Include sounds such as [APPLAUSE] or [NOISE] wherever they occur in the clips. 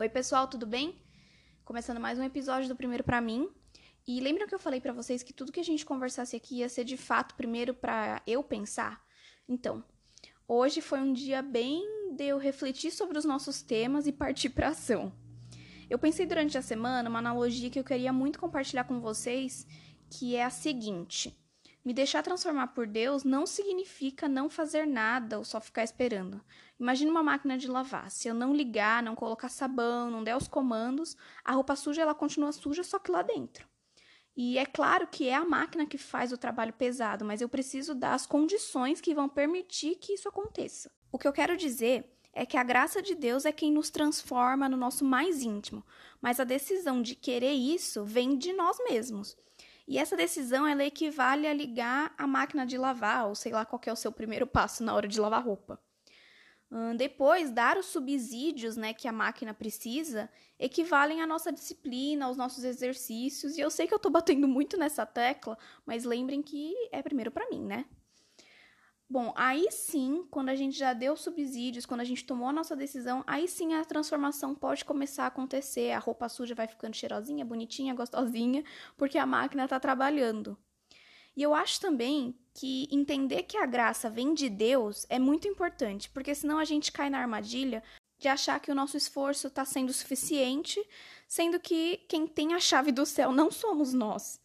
Oi, pessoal, tudo bem? Começando mais um episódio do Primeiro para mim. E lembram que eu falei para vocês que tudo que a gente conversasse aqui ia ser de fato primeiro para eu pensar? Então, hoje foi um dia bem de eu refletir sobre os nossos temas e partir para ação. Eu pensei durante a semana uma analogia que eu queria muito compartilhar com vocês, que é a seguinte: me deixar transformar por Deus não significa não fazer nada ou só ficar esperando. Imagina uma máquina de lavar. Se eu não ligar, não colocar sabão, não der os comandos, a roupa suja ela continua suja só que lá dentro. E é claro que é a máquina que faz o trabalho pesado, mas eu preciso dar as condições que vão permitir que isso aconteça. O que eu quero dizer é que a graça de Deus é quem nos transforma no nosso mais íntimo, mas a decisão de querer isso vem de nós mesmos. E essa decisão ela equivale a ligar a máquina de lavar, ou sei lá qual é o seu primeiro passo na hora de lavar roupa. depois, dar os subsídios né, que a máquina precisa equivalem à nossa disciplina, aos nossos exercícios. E eu sei que eu estou batendo muito nessa tecla, mas lembrem que é primeiro para mim, né? Bom, aí sim, quando a gente já deu subsídios, quando a gente tomou a nossa decisão, aí sim a transformação pode começar a acontecer. A roupa suja vai ficando cheirosinha, bonitinha, [LAUGHS] gostosinha, porque a máquina está trabalhando. E eu acho também que entender que a graça vem de Deus é muito importante, porque senão a gente cai na armadilha de achar que o nosso esforço está sendo suficiente, sendo que quem tem a chave do céu não somos nós.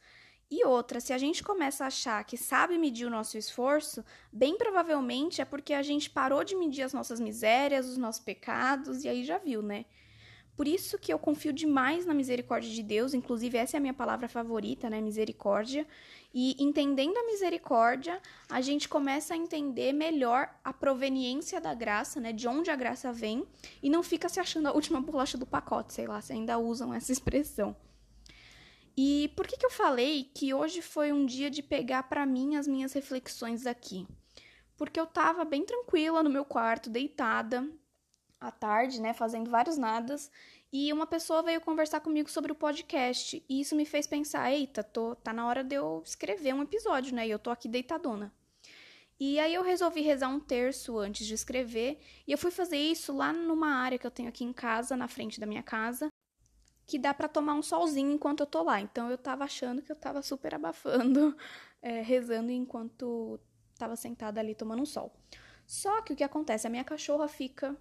E outra, se a gente começa a achar que sabe medir o nosso esforço, bem provavelmente é porque a gente parou de medir as nossas misérias, os nossos pecados, e aí já viu, né? Por isso que eu confio demais na misericórdia de Deus, inclusive essa é a minha palavra favorita, né? Misericórdia. E entendendo a misericórdia, a gente começa a entender melhor a proveniência da graça, né? De onde a graça vem, e não fica se achando a última bolacha do pacote, sei lá, se ainda usam essa [LAUGHS] expressão. E por que, que eu falei que hoje foi um dia de pegar para mim as minhas reflexões aqui? Porque eu tava bem tranquila no meu quarto, deitada, à tarde, né, fazendo vários nadas, e uma pessoa veio conversar comigo sobre o podcast, e isso me fez pensar, eita, tô, tá na hora de eu escrever um episódio, né, e eu tô aqui deitadona. E aí eu resolvi rezar um terço antes de escrever, e eu fui fazer isso lá numa área que eu tenho aqui em casa, na frente da minha casa, que dá para tomar um solzinho enquanto eu tô lá. Então eu tava achando que eu tava super abafando, é, [LAUGHS] rezando enquanto tava sentada ali tomando um sol. Só que o que acontece? A minha cachorra fica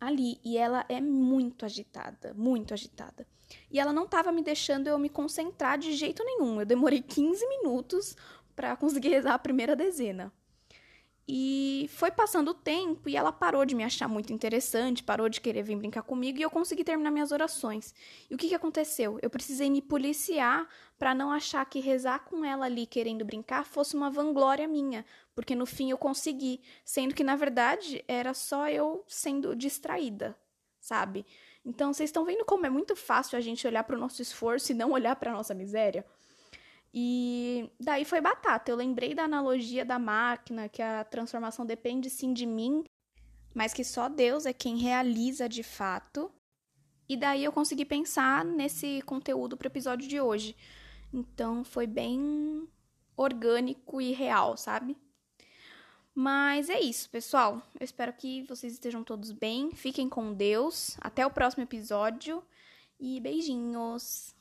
ali e ela é muito agitada, muito agitada. E ela não tava me deixando eu me concentrar de jeito nenhum. Eu demorei 15 minutos para conseguir rezar a primeira dezena. E foi passando o tempo e ela parou de me achar muito interessante, parou de querer vir brincar comigo e eu consegui terminar minhas orações. E o que, que aconteceu? Eu precisei me policiar para não achar que rezar com ela ali querendo brincar fosse uma vanglória minha, porque no fim eu consegui, sendo que na verdade era só eu sendo distraída, sabe? Então vocês estão vendo como é muito fácil a gente olhar para o nosso esforço e não olhar para nossa miséria? E daí foi batata. Eu lembrei da analogia da máquina, que a transformação depende sim de mim, mas que só Deus é quem realiza de fato. E daí eu consegui pensar nesse conteúdo para o episódio de hoje. Então foi bem orgânico e real, sabe? Mas é isso, pessoal. Eu espero que vocês estejam todos bem. Fiquem com Deus. Até o próximo episódio e beijinhos.